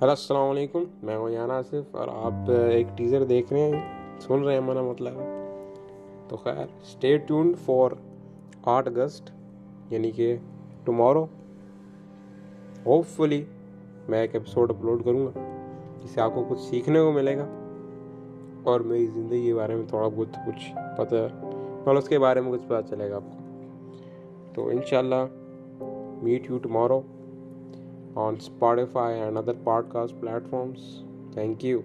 Hello السلام علیکم میں موجان آصف اور آپ ایک ٹیزر دیکھ رہے ہیں سن رہے ہیں میرا مطلب تو خیر اسٹے ٹونڈ فار آٹھ اگست یعنی کہ ٹمارو ہوپ فلی میں ایک ایپیسوڈ اپلوڈ کروں گا جس سے آپ کو کچھ سیکھنے کو ملے گا اور میری زندگی کے بارے میں تھوڑا بہت کچھ پتہ اور اس کے بارے میں کچھ پتہ چلے گا آپ کو تو ان شاء اللہ meet you tomorrow on Spotify and other podcast platforms. Thank you.